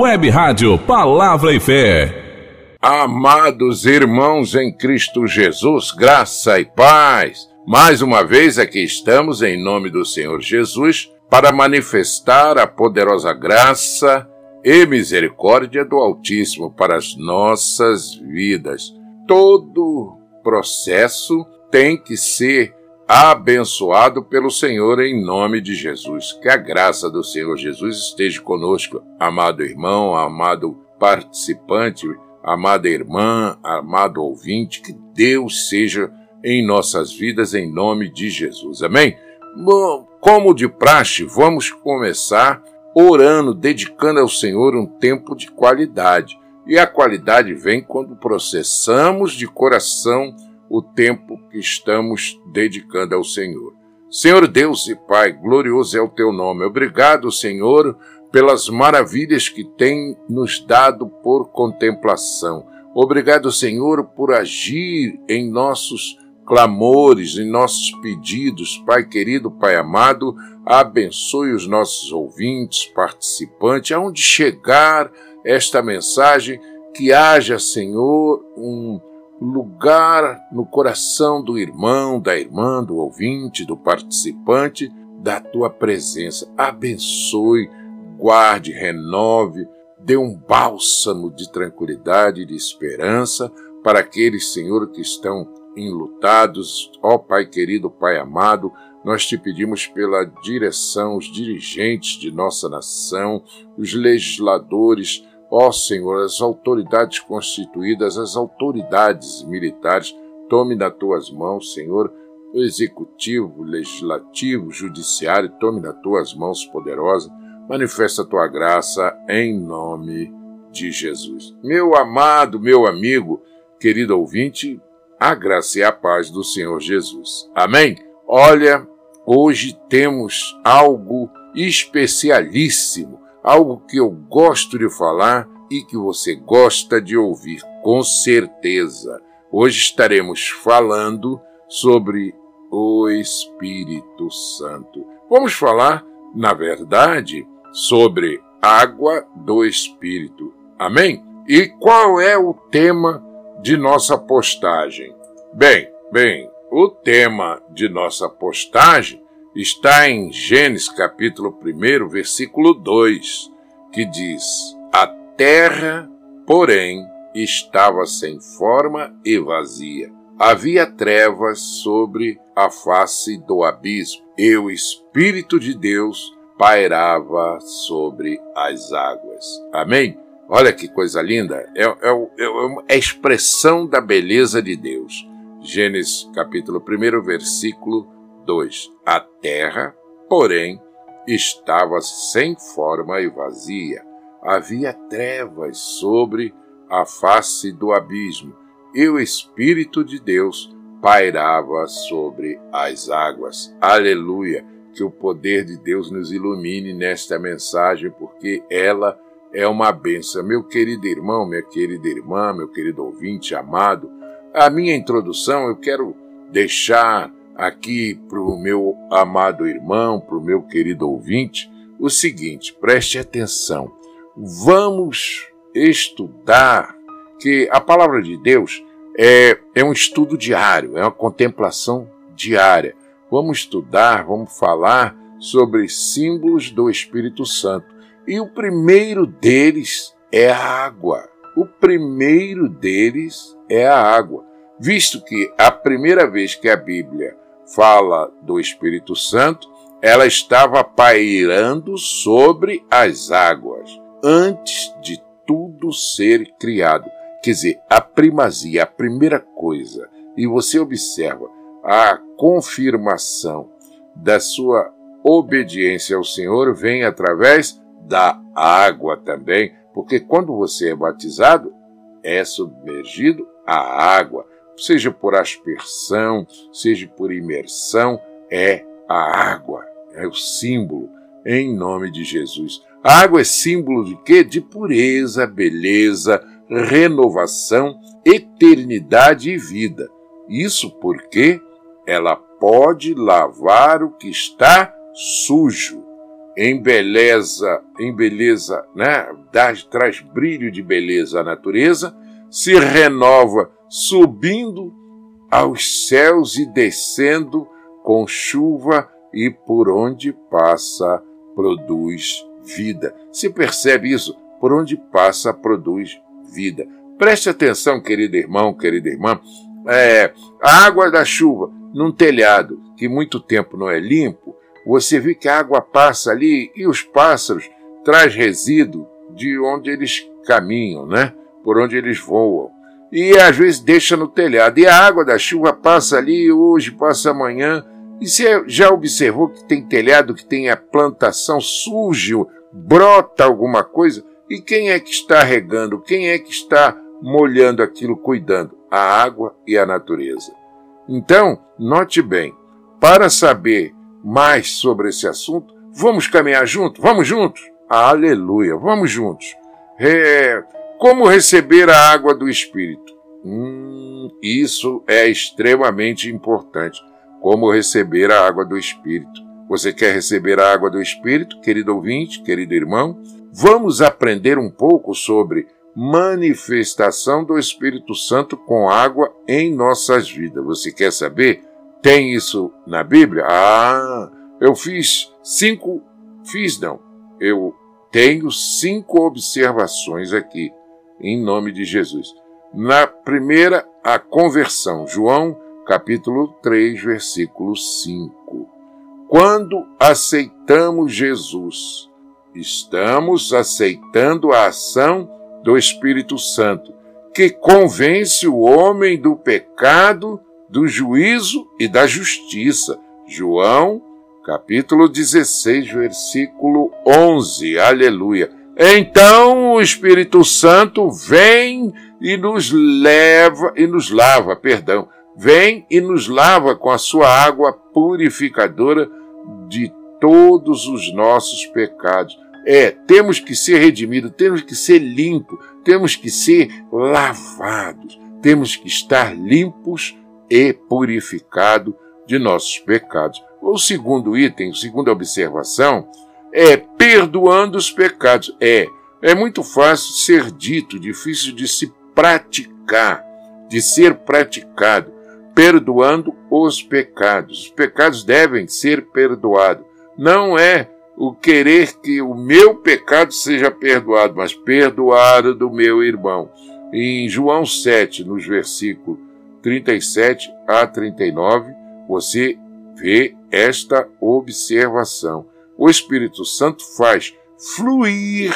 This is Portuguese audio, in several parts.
Web Rádio Palavra e Fé. Amados irmãos em Cristo Jesus, graça e paz. Mais uma vez aqui estamos em nome do Senhor Jesus para manifestar a poderosa graça e misericórdia do Altíssimo para as nossas vidas. Todo processo tem que ser abençoado pelo Senhor em nome de Jesus. Que a graça do Senhor Jesus esteja conosco, amado irmão, amado participante, amada irmã, amado ouvinte, que Deus seja em nossas vidas em nome de Jesus. Amém? Bom, como de praxe, vamos começar orando, dedicando ao Senhor um tempo de qualidade. E a qualidade vem quando processamos de coração o tempo que estamos dedicando ao Senhor. Senhor Deus e Pai, glorioso é o teu nome. Obrigado, Senhor, pelas maravilhas que tem nos dado por contemplação. Obrigado, Senhor, por agir em nossos clamores, em nossos pedidos. Pai querido, Pai amado, abençoe os nossos ouvintes, participantes, aonde chegar esta mensagem, que haja, Senhor, um lugar no coração do irmão, da irmã, do ouvinte, do participante, da tua presença. Abençoe, guarde, renove, dê um bálsamo de tranquilidade e de esperança para aqueles, Senhor, que estão enlutados. Ó Pai querido, Pai amado, nós te pedimos pela direção, os dirigentes de nossa nação, os legisladores, Ó Senhor, as autoridades constituídas, as autoridades militares, tome nas tuas mãos, Senhor, o executivo, legislativo, judiciário, tome nas tuas mãos poderosa, manifesta a tua graça em nome de Jesus. Meu amado, meu amigo, querido ouvinte, a graça e a paz do Senhor Jesus. Amém? Olha, hoje temos algo especialíssimo algo que eu gosto de falar e que você gosta de ouvir, com certeza. Hoje estaremos falando sobre o Espírito Santo. Vamos falar, na verdade, sobre água do Espírito. Amém? E qual é o tema de nossa postagem? Bem, bem, o tema de nossa postagem está em Gênesis capítulo 1, versículo 2, que diz: A terra, porém, estava sem forma e vazia. Havia trevas sobre a face do abismo, e o Espírito de Deus pairava sobre as águas. Amém? Olha que coisa linda! É, é, é, é a expressão da beleza de Deus. Gênesis capítulo 1, versículo 2. A terra, porém, estava sem forma e vazia. Havia trevas sobre a face do abismo, e o Espírito de Deus pairava sobre as águas. Aleluia! Que o poder de Deus nos ilumine nesta mensagem, porque ela é uma benção. Meu querido irmão, minha querida irmã, meu querido ouvinte amado, a minha introdução eu quero deixar aqui para o meu amado irmão, para o meu querido ouvinte, o seguinte: preste atenção. Vamos estudar que a palavra de Deus é, é um estudo diário, é uma contemplação diária. Vamos estudar, vamos falar sobre símbolos do Espírito Santo. E o primeiro deles é a água. O primeiro deles é a água, visto que a primeira vez que a Bíblia fala do Espírito Santo, ela estava pairando sobre as águas antes de tudo ser criado. Quer dizer, a primazia, a primeira coisa. E você observa a confirmação da sua obediência ao Senhor vem através da água também, porque quando você é batizado, é submergido à água seja por aspersão, seja por imersão, é a água, é o símbolo, em nome de Jesus. A água é símbolo de quê? De pureza, beleza, renovação, eternidade e vida. Isso porque ela pode lavar o que está sujo. embeleza, embeleza, né? Dá, traz brilho de beleza à natureza, se renova subindo aos céus e descendo com chuva e por onde passa produz vida. Se percebe isso? Por onde passa produz vida. Preste atenção, querido irmão, querida irmã. É, a água da chuva num telhado que muito tempo não é limpo, você vê que a água passa ali e os pássaros traz resíduo de onde eles caminham, né? Por onde eles voam. E às vezes deixa no telhado. E a água da chuva passa ali hoje, passa amanhã. E você já observou que tem telhado que tem a plantação, surge, brota alguma coisa? E quem é que está regando? Quem é que está molhando aquilo, cuidando? A água e a natureza. Então, note bem, para saber mais sobre esse assunto, vamos caminhar juntos? Vamos juntos? Aleluia, vamos juntos. É, como receber a água do Espírito? Hum, isso é extremamente importante. Como receber a água do Espírito? Você quer receber a água do Espírito, querido ouvinte, querido irmão? Vamos aprender um pouco sobre manifestação do Espírito Santo com água em nossas vidas. Você quer saber? Tem isso na Bíblia? Ah, eu fiz cinco. Fiz não. Eu tenho cinco observações aqui, em nome de Jesus. Na primeira, a conversão. João, capítulo 3, versículo 5. Quando aceitamos Jesus, estamos aceitando a ação do Espírito Santo, que convence o homem do pecado, do juízo e da justiça. João, capítulo 16, versículo 11. Aleluia. Então o Espírito Santo vem e nos leva e nos lava, perdão, vem e nos lava com a sua água purificadora de todos os nossos pecados. É, temos que ser redimidos, temos que ser limpos, temos que ser lavados, temos que estar limpos e purificados de nossos pecados. O segundo item, segunda observação, é perdoando os pecados. É, é muito fácil ser dito, difícil de se praticar, de ser praticado, perdoando os pecados. Os pecados devem ser perdoados. Não é o querer que o meu pecado seja perdoado, mas perdoado do meu irmão. Em João 7, nos versículos 37 a 39, você vê esta observação. O Espírito Santo faz fluir,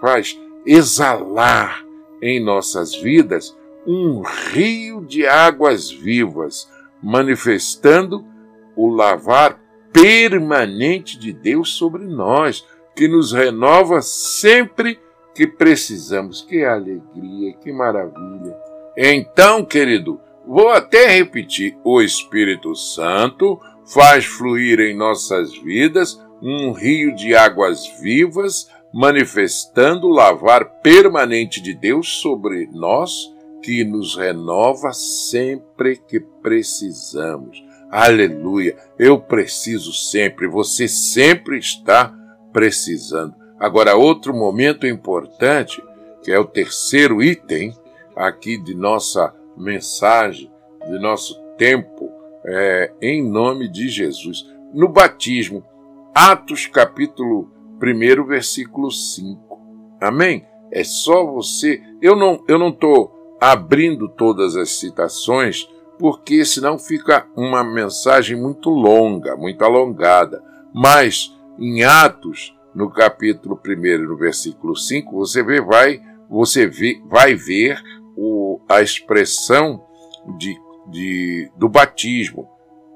faz exalar em nossas vidas um rio de águas vivas, manifestando o lavar permanente de Deus sobre nós, que nos renova sempre que precisamos. Que alegria, que maravilha. Então, querido, vou até repetir: o Espírito Santo faz fluir em nossas vidas um rio de águas vivas, manifestando o lavar permanente de Deus sobre nós, que nos renova sempre que precisamos. Aleluia. Eu preciso sempre, você sempre está precisando. Agora, outro momento importante, que é o terceiro item aqui de nossa mensagem, de nosso tempo, é, em nome de Jesus. No batismo, Atos capítulo 1, versículo 5. Amém? É só você. Eu não eu não estou abrindo todas as citações porque senão fica uma mensagem muito longa, muito alongada. Mas em Atos, no capítulo 1, no versículo 5, você vê, vai, você vê, vai ver o, a expressão de, de, do batismo,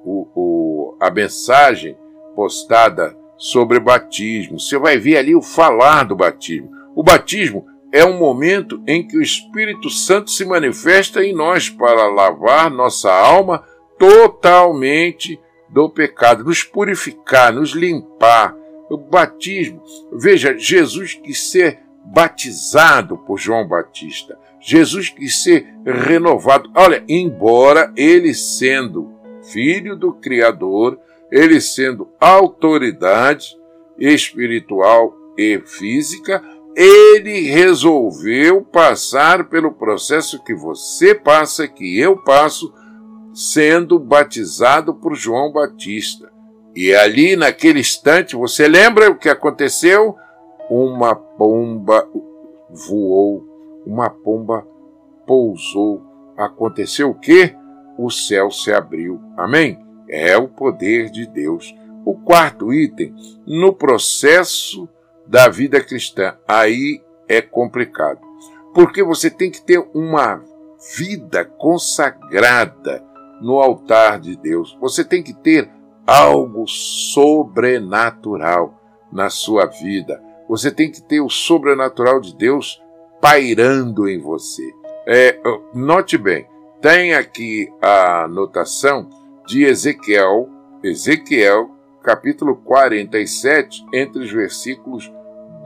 o, o, a mensagem postada sobre batismo. Você vai ver ali o falar do batismo. O batismo é um momento em que o Espírito Santo se manifesta em nós para lavar nossa alma totalmente do pecado, nos purificar, nos limpar. O batismo, veja, Jesus quis ser batizado por João Batista. Jesus quis ser renovado. Olha, embora ele sendo filho do Criador, ele sendo autoridade, espiritual e física, ele resolveu passar pelo processo que você passa, que eu passo, sendo batizado por João Batista. E ali, naquele instante, você lembra o que aconteceu? Uma pomba voou, uma pomba pousou. Aconteceu o quê? O céu se abriu. Amém? É o poder de Deus. O quarto item, no processo da vida cristã, aí é complicado. Porque você tem que ter uma vida consagrada no altar de Deus. Você tem que ter algo sobrenatural na sua vida. Você tem que ter o sobrenatural de Deus pairando em você. É, note bem, tem aqui a anotação de Ezequiel, Ezequiel, capítulo 47, entre os versículos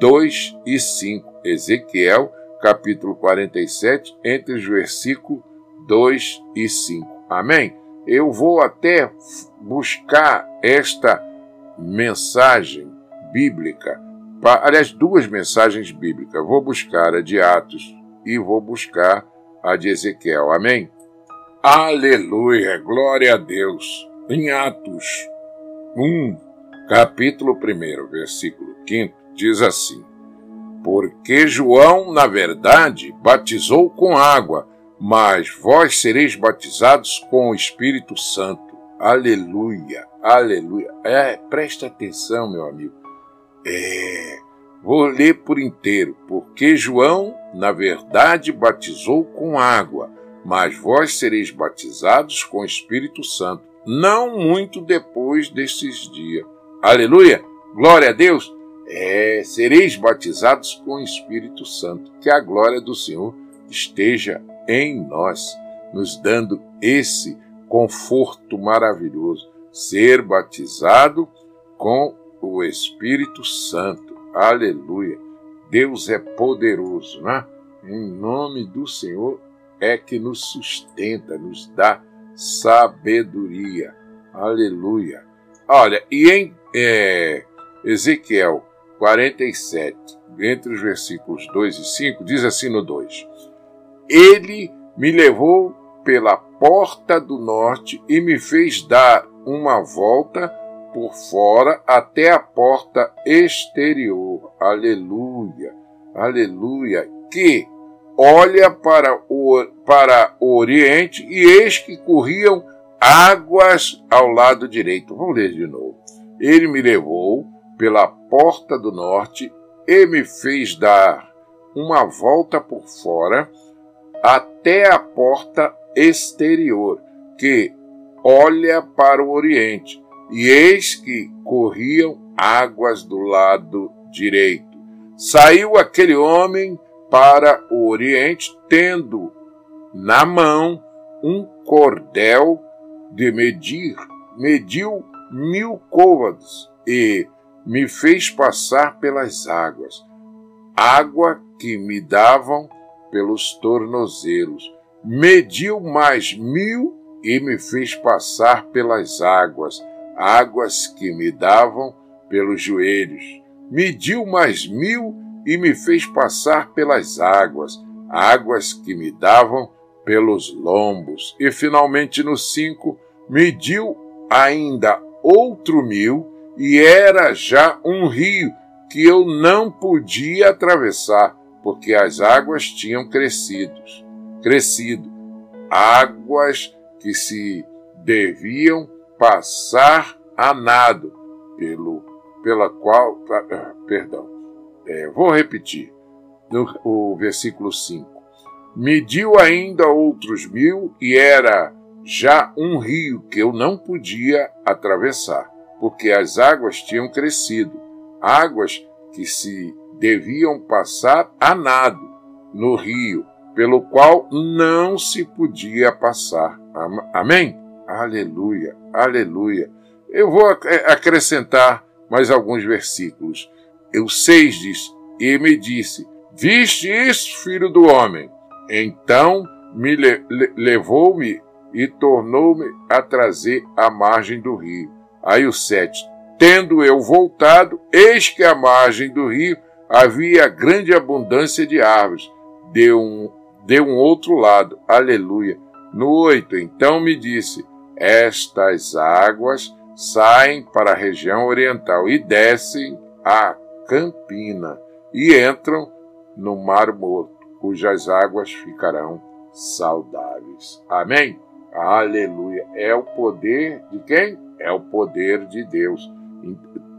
2 e 5. Ezequiel, capítulo 47, entre os versículos 2 e 5. Amém? Eu vou até buscar esta mensagem bíblica, aliás, duas mensagens bíblicas. Vou buscar a de Atos e vou buscar a de Ezequiel. Amém? Aleluia, glória a Deus. Em Atos 1, capítulo 1, versículo 5, diz assim: Porque João, na verdade, batizou com água mas vós sereis batizados com o Espírito Santo. Aleluia, aleluia. É, presta atenção, meu amigo. É, vou ler por inteiro, porque João, na verdade, batizou com água, mas vós sereis batizados com o Espírito Santo, não muito depois destes dias. Aleluia, glória a Deus. É, sereis batizados com o Espírito Santo, que a glória do Senhor esteja em nós, nos dando esse conforto maravilhoso, ser batizado com o Espírito Santo. Aleluia. Deus é poderoso, né? Em nome do Senhor é que nos sustenta, nos dá sabedoria. Aleluia. Olha, e em é, Ezequiel 47, entre os versículos 2 e 5, diz assim no 2: ele me levou pela porta do norte e me fez dar uma volta por fora até a porta exterior. Aleluia, aleluia. Que olha para o, para o oriente e eis que corriam águas ao lado direito. Vamos ler de novo. Ele me levou pela porta do norte e me fez dar uma volta por fora até a porta exterior, que olha para o oriente, e eis que corriam águas do lado direito. Saiu aquele homem para o oriente, tendo na mão um cordel de medir, mediu mil côvados e me fez passar pelas águas, água que me davam pelos tornozelos. Mediu mais mil e me fez passar pelas águas, águas que me davam pelos joelhos. Mediu mais mil e me fez passar pelas águas, águas que me davam pelos lombos. E finalmente no cinco, mediu ainda outro mil, e era já um rio que eu não podia atravessar, porque as águas tinham crescido, crescido, águas que se deviam passar a nado, pelo, pela qual, perdão, é, vou repetir, no, o versículo 5. Mediu ainda outros mil e era já um rio que eu não podia atravessar, porque as águas tinham crescido, águas que se deviam passar a nado no rio, pelo qual não se podia passar. Amém? Aleluia, aleluia. Eu vou acrescentar mais alguns versículos. O 6 diz: E me disse: Viste isso, filho do homem? Então me le levou-me e tornou-me a trazer à margem do rio. Aí o 7: Tendo eu voltado, eis que à margem do rio havia grande abundância de árvores. De um, de um outro lado, aleluia. No oito, então me disse: Estas águas saem para a região oriental e descem a Campina e entram no Mar Morto, cujas águas ficarão saudáveis. Amém? Aleluia. É o poder de quem? É o poder de Deus.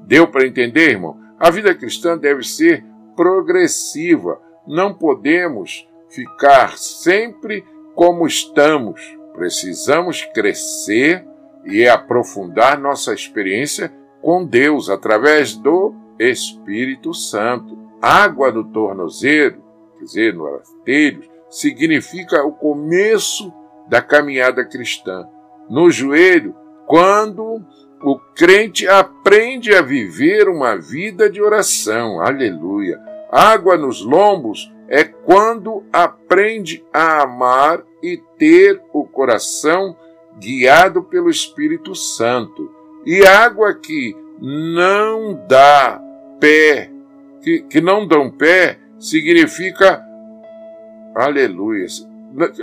Deu para entender, irmão? A vida cristã deve ser progressiva. Não podemos ficar sempre como estamos. Precisamos crescer e aprofundar nossa experiência com Deus através do Espírito Santo. Água no tornozelo, quer dizer, no artelho, significa o começo da caminhada cristã. No joelho, quando o crente aprende a viver uma vida de oração. Aleluia. Água nos lombos é quando aprende a amar e ter o coração guiado pelo Espírito Santo. E água que não dá pé, que, que não dão pé, significa. Aleluia.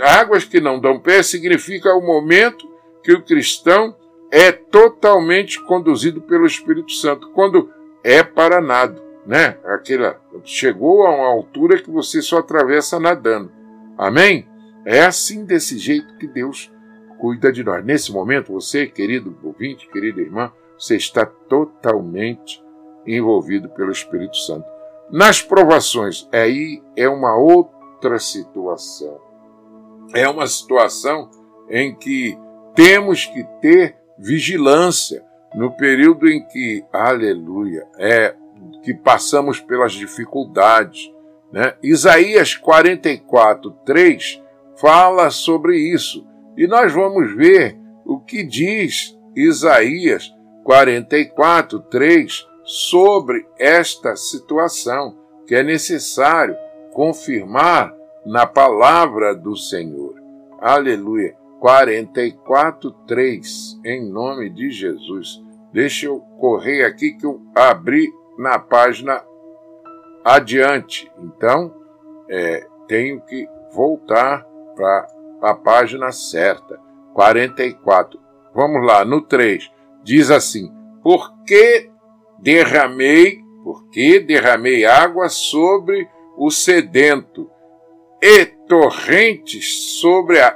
Águas que não dão pé significa o momento que o cristão é totalmente conduzido pelo Espírito Santo, quando é para nado, né? Aquela chegou a uma altura que você só atravessa nadando. Amém? É assim desse jeito que Deus cuida de nós. Nesse momento, você, querido ouvinte, querida irmã, você está totalmente envolvido pelo Espírito Santo. Nas provações, aí é uma outra situação. É uma situação em que temos que ter vigilância no período em que, aleluia, é que passamos pelas dificuldades. Né? Isaías 44, 3 fala sobre isso. E nós vamos ver o que diz Isaías 44, 3 sobre esta situação, que é necessário confirmar na palavra do Senhor. Aleluia. 44, 3, em nome de Jesus. Deixa eu correr aqui que eu abri na página adiante. Então, é, tenho que voltar para a página certa. 44. Vamos lá, no 3. Diz assim: Porque derramei, porque derramei água sobre o sedento e torrentes sobre a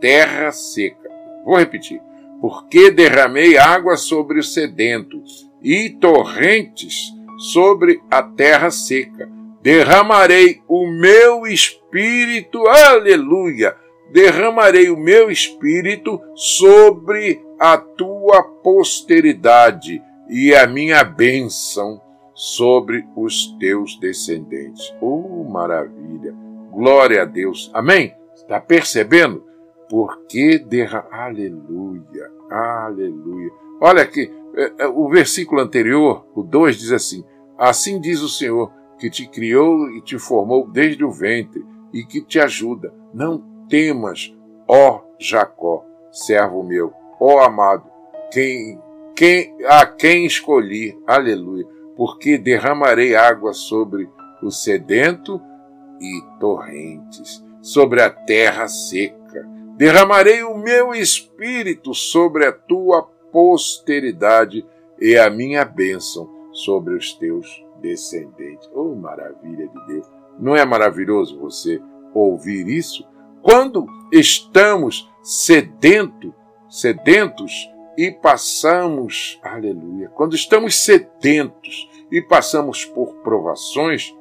terra seca. Vou repetir. Porque derramei água sobre o sedento e torrentes sobre a terra seca. Derramarei o meu espírito, aleluia! Derramarei o meu espírito sobre a tua posteridade e a minha bênção sobre os teus descendentes. Oh, maravilha! Glória a Deus. Amém? Está percebendo? porque derra... Aleluia, aleluia. Olha aqui, é, é, o versículo anterior, o 2, diz assim: Assim diz o Senhor, que te criou e te formou desde o ventre, e que te ajuda. Não temas, ó Jacó, servo meu, ó amado, quem, quem, a quem escolhi, aleluia, porque derramarei água sobre o sedento e torrentes, sobre a terra seca derramarei o meu espírito sobre a tua posteridade e a minha bênção sobre os teus descendentes. Oh, maravilha de Deus! Não é maravilhoso você ouvir isso? Quando estamos sedento, sedentos e passamos, aleluia, quando estamos sedentos e passamos por provações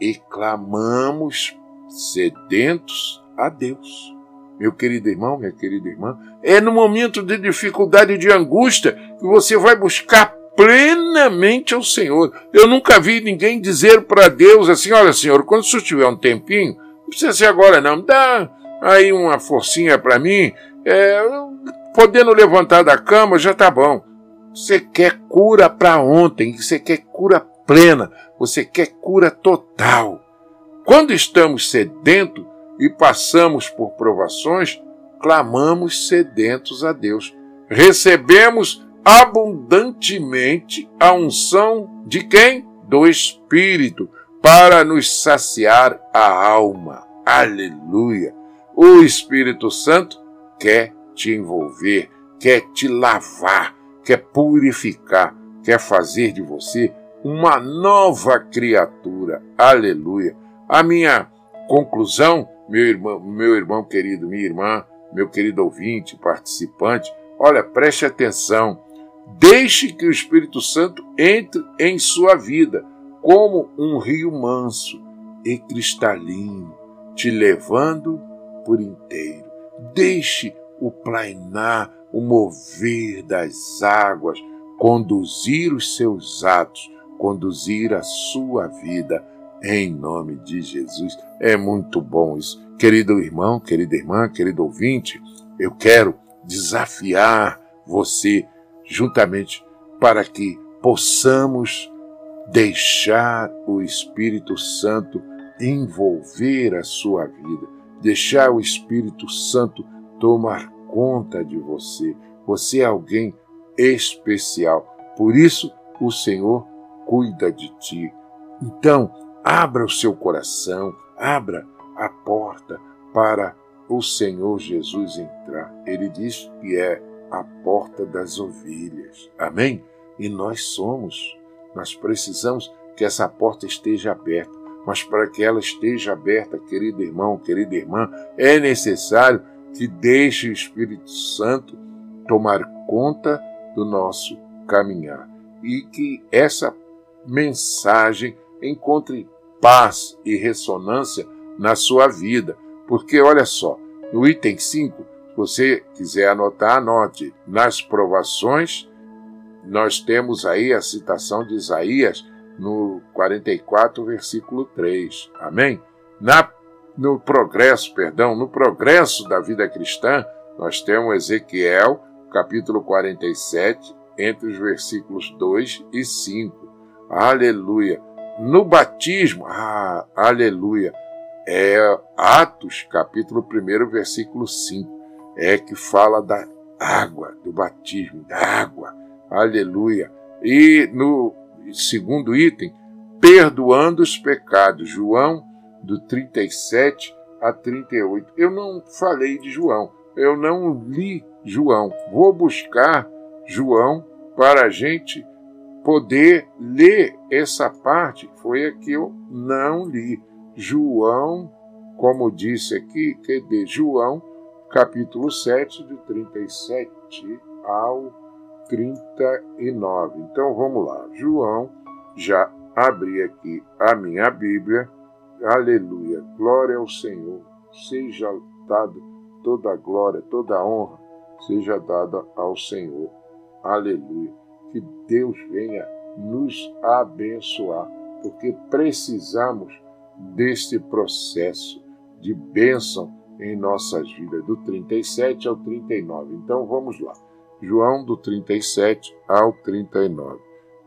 e clamamos sedentos a Deus meu querido irmão, minha querida irmã, é no momento de dificuldade e de angústia que você vai buscar plenamente ao Senhor. Eu nunca vi ninguém dizer para Deus assim: olha, Senhor, quando o senhor tiver um tempinho, não precisa ser agora, não, dá aí uma forcinha para mim, é, podendo levantar da cama já tá bom. Você quer cura para ontem, você quer cura plena, você quer cura total. Quando estamos sedentos, e passamos por provações, clamamos sedentos a Deus. Recebemos abundantemente a unção de quem? Do Espírito, para nos saciar a alma. Aleluia! O Espírito Santo quer te envolver, quer te lavar, quer purificar, quer fazer de você uma nova criatura. Aleluia! A minha conclusão, meu irmão, meu irmão querido, minha irmã, meu querido ouvinte, participante, olha, preste atenção. Deixe que o Espírito Santo entre em sua vida como um rio manso e cristalino, te levando por inteiro. Deixe o plainar, o mover das águas, conduzir os seus atos, conduzir a sua vida em nome de Jesus. É muito bom isso. Querido irmão, querida irmã, querido ouvinte, eu quero desafiar você juntamente para que possamos deixar o Espírito Santo envolver a sua vida, deixar o Espírito Santo tomar conta de você. Você é alguém especial. Por isso, o Senhor cuida de ti. Então, abra o seu coração, abra a porta para o Senhor Jesus entrar. Ele diz que é a porta das ovelhas. Amém? E nós somos. Nós precisamos que essa porta esteja aberta. Mas para que ela esteja aberta, querido irmão, querida irmã, é necessário que deixe o Espírito Santo tomar conta do nosso caminhar e que essa mensagem encontre paz e ressonância na sua vida. Porque olha só, no item 5, se você quiser anotar, anote. Nas provações, nós temos aí a citação de Isaías no 44, versículo 3. Amém? Na, no progresso, perdão, no progresso da vida cristã, nós temos Ezequiel, capítulo 47, entre os versículos 2 e 5. Aleluia. No batismo, ah, aleluia, é Atos, capítulo 1, versículo 5, é que fala da água, do batismo, da água. Aleluia. E no segundo item, perdoando os pecados. João, do 37 a 38. Eu não falei de João, eu não li João. Vou buscar João para a gente poder ler essa parte. Foi a que eu não li. João, como disse aqui, de João, capítulo 7, de 37 ao 39. Então vamos lá. João, já abri aqui a minha Bíblia. Aleluia. Glória ao Senhor. Seja dada toda a glória, toda a honra, seja dada ao Senhor. Aleluia. Que Deus venha nos abençoar, porque precisamos deste processo de bênção em nossas vidas, do 37 ao 39. Então vamos lá. João do 37 ao 39.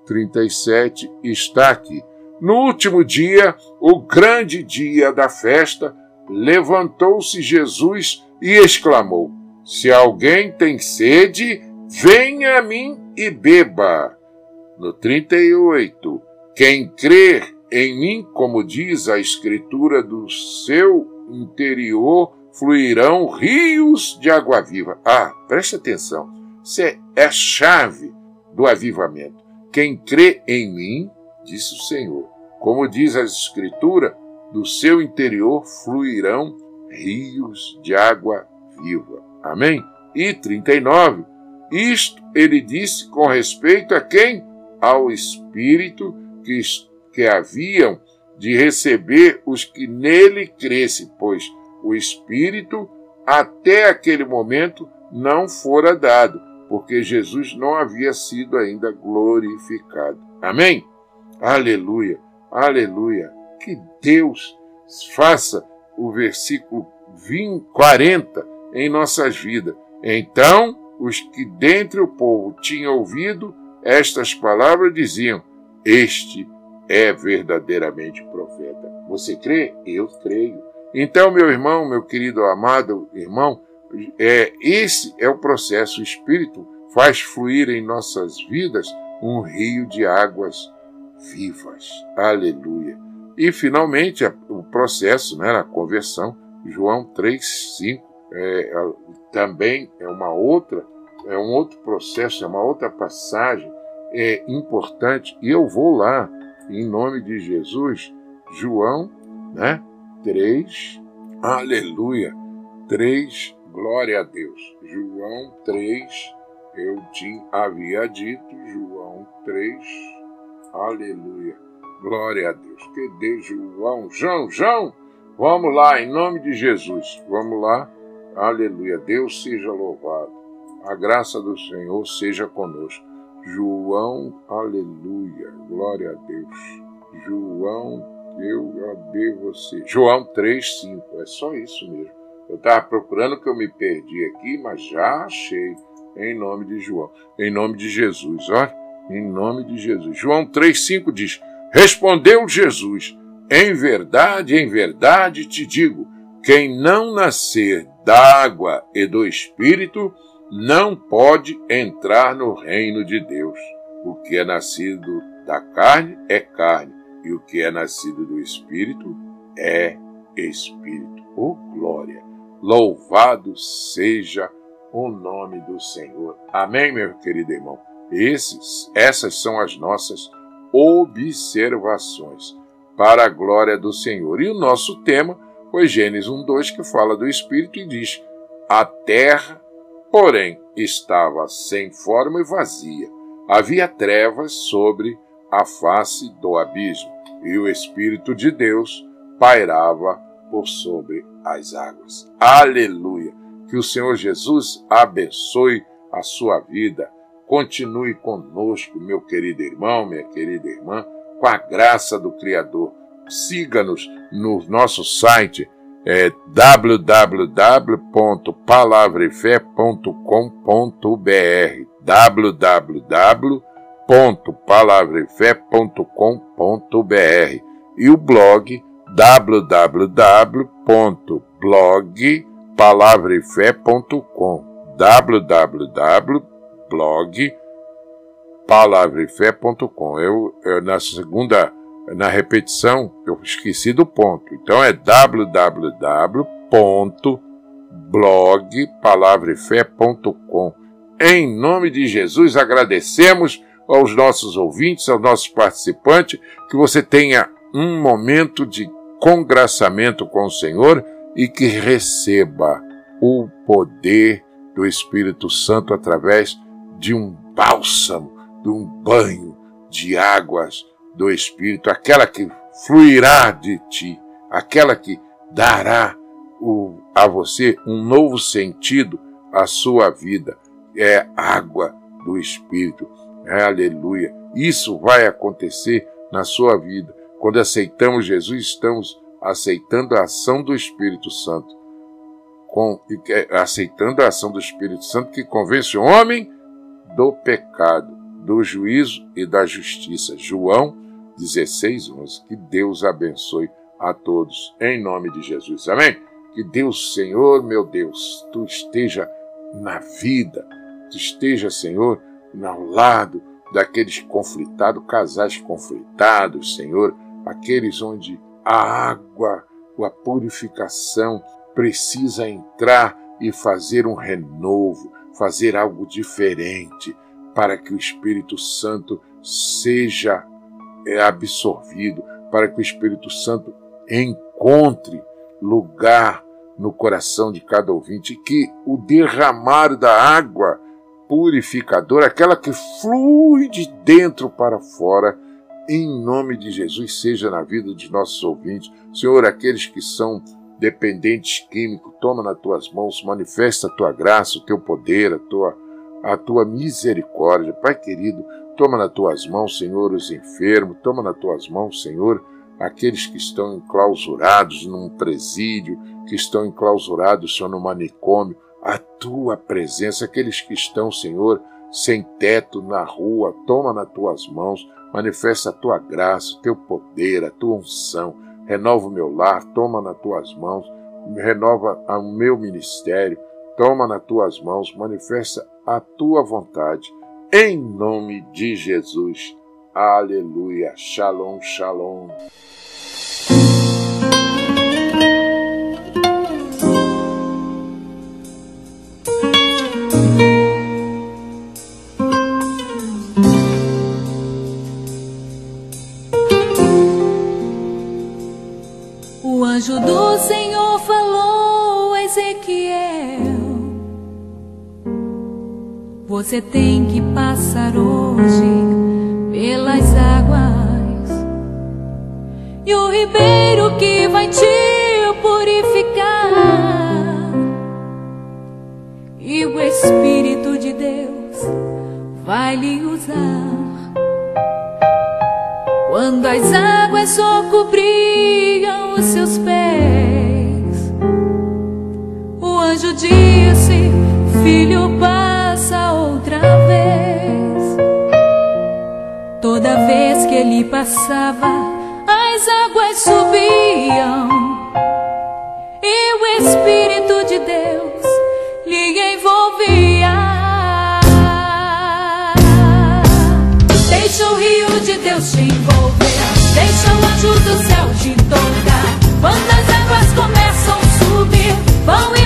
37 está aqui. No último dia, o grande dia da festa, levantou-se Jesus e exclamou: Se alguém tem sede, venha a mim e beba. No 38, quem crer em mim, como diz a Escritura, do seu interior fluirão rios de água viva. Ah, preste atenção. Isso é, é a chave do avivamento. Quem crê em mim, disse o Senhor, como diz a Escritura, do seu interior fluirão rios de água viva. Amém? E 39. Isto ele disse com respeito a quem? Ao Espírito que, que haviam de receber os que nele crescem, pois o Espírito até aquele momento não fora dado, porque Jesus não havia sido ainda glorificado. Amém? Aleluia, aleluia. Que Deus faça o versículo 20, 40 em nossas vidas. Então, os que dentre o povo tinham ouvido estas palavras diziam: Este é verdadeiramente profeta. Você crê? Eu creio. Então, meu irmão, meu querido amado irmão, é, esse é o processo. O Espírito faz fluir em nossas vidas um rio de águas vivas. Aleluia. E finalmente o processo, né, a conversão, João 3:5 é, também é uma outra, é um outro processo, é uma outra passagem é importante. E eu vou lá em nome de Jesus, João, né, 3, aleluia, 3, glória a Deus. João 3, eu te havia dito, João 3, aleluia, glória a Deus. Que João, João, João, vamos lá, em nome de Jesus, vamos lá, aleluia, Deus seja louvado, a graça do Senhor seja conosco. João, aleluia, glória a Deus. João eu odeio você. João 3, 5. É só isso mesmo. Eu estava procurando que eu me perdi aqui, mas já achei. Em nome de João. Em nome de Jesus. Olha, em nome de Jesus. João 3, 5 diz: Respondeu Jesus: Em verdade, em verdade te digo: quem não nascer d'água e do espírito não pode entrar no reino de Deus. O que é nascido da carne é carne e o que é nascido do Espírito é Espírito. Oh, glória! Louvado seja o nome do Senhor. Amém, meu querido irmão? Esses, essas são as nossas observações para a glória do Senhor. E o nosso tema foi Gênesis 1:2 que fala do Espírito e diz: A terra, porém, estava sem forma e vazia. Havia trevas sobre a face do abismo, e o Espírito de Deus pairava por sobre as águas. Aleluia! Que o Senhor Jesus abençoe a sua vida. Continue conosco, meu querido irmão, minha querida irmã, com a graça do Criador. Siga-nos no nosso site é www.palavrefé.com.br www www.palavrefé.com.br e o blog www.blogpalavrefé.com www.blogpalavrefé.com eu, eu na segunda na repetição eu esqueci do ponto. Então é www.blogpalavrefé.com em nome de Jesus agradecemos aos nossos ouvintes, aos nossos participantes, que você tenha um momento de congraçamento com o Senhor e que receba o poder do Espírito Santo através de um bálsamo, de um banho de águas do Espírito, aquela que fluirá de ti, aquela que dará o, a você um novo sentido à sua vida. É água do Espírito. Aleluia. Isso vai acontecer na sua vida. Quando aceitamos Jesus, estamos aceitando a ação do Espírito Santo. Com, aceitando a ação do Espírito Santo que convence o homem do pecado, do juízo e da justiça. João 16, 11. Que Deus abençoe a todos, em nome de Jesus. Amém? Que Deus, Senhor, meu Deus, tu esteja na vida, tu esteja, Senhor, ao lado daqueles conflitados, casais conflitados, Senhor, aqueles onde a água, a purificação precisa entrar e fazer um renovo, fazer algo diferente, para que o Espírito Santo seja é, absorvido, para que o Espírito Santo encontre lugar no coração de cada ouvinte, que o derramar da água purificadora, aquela que flui de dentro para fora, em nome de Jesus, seja na vida dos nossos ouvintes. Senhor, aqueles que são dependentes químicos, toma nas tuas mãos, manifesta a tua graça, o teu poder, a tua, a tua misericórdia. Pai querido, toma nas tuas mãos, Senhor, os enfermos, toma nas tuas mãos, Senhor, aqueles que estão enclausurados num presídio, que estão enclausurados, Senhor, no manicômio a tua presença, aqueles que estão, Senhor, sem teto na rua, toma nas tuas mãos, manifesta a tua graça, o teu poder, a tua unção, renova o meu lar, toma nas tuas mãos, renova o meu ministério, toma nas tuas mãos, manifesta a tua vontade, em nome de Jesus. Aleluia. Shalom, shalom. Você tem que passar hoje pelas águas e o ribeiro que vai te purificar e o Espírito de Deus vai lhe usar quando as águas só cobriam os seus pés. O anjo disse: Filho, ele passava, as águas subiam e o Espírito de Deus lhe envolvia. Deixa o rio de Deus te envolver, deixa o anjo do céu te tocar. Quando as águas começam a subir, vão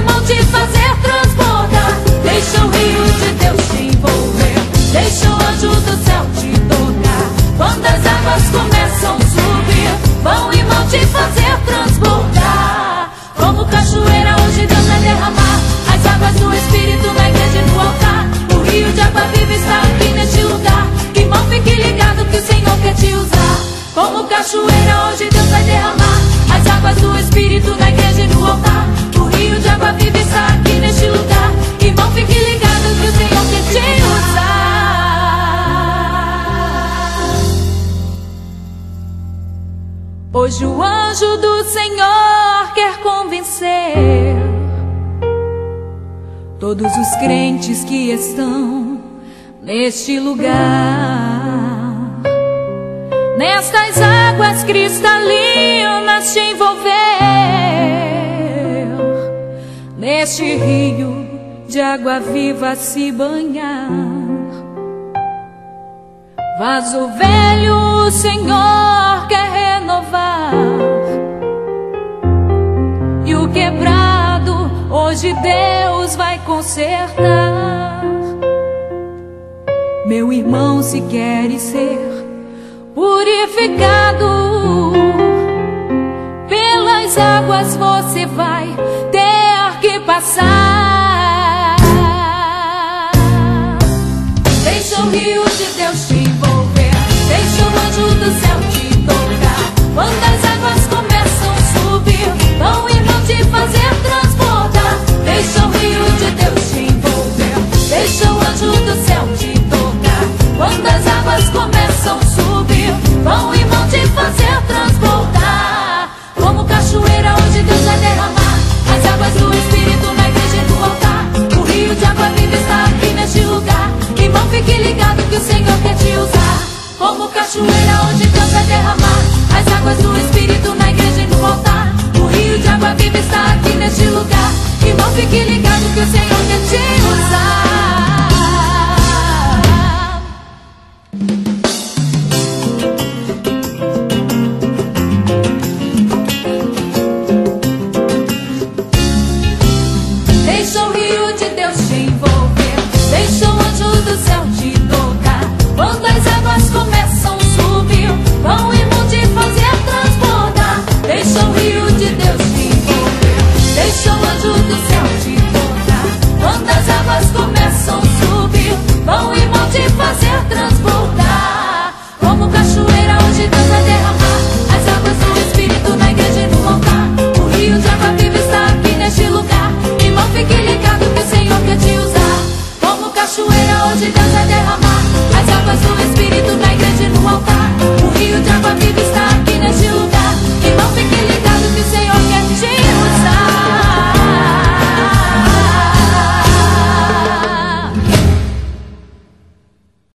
todos os crentes que estão neste lugar, nestas águas cristalinas te envolver, neste rio de água viva se banhar. Vaso velho, o Senhor quer renovar. E o quebrado, hoje Deus consertar. Meu irmão, se queres ser purificado, pelas águas você vai ter que passar. Deixa o rio de Deus te envolver, deixa o anjo do céu te tocar. Quando deixa o anjo do céu te tocar. Quando as águas começam a subir, vão e vão te fazer transbordar. Como cachoeira, hoje Deus vai derramar as águas do Espírito na igreja no altar. O rio de água viva está aqui neste lugar. Irmão, fique ligado que o Senhor quer te usar. Como cachoeira, onde Deus vai derramar as águas do Espírito na igreja no altar. O rio de água viva está aqui neste lugar. Irmão, fique ligado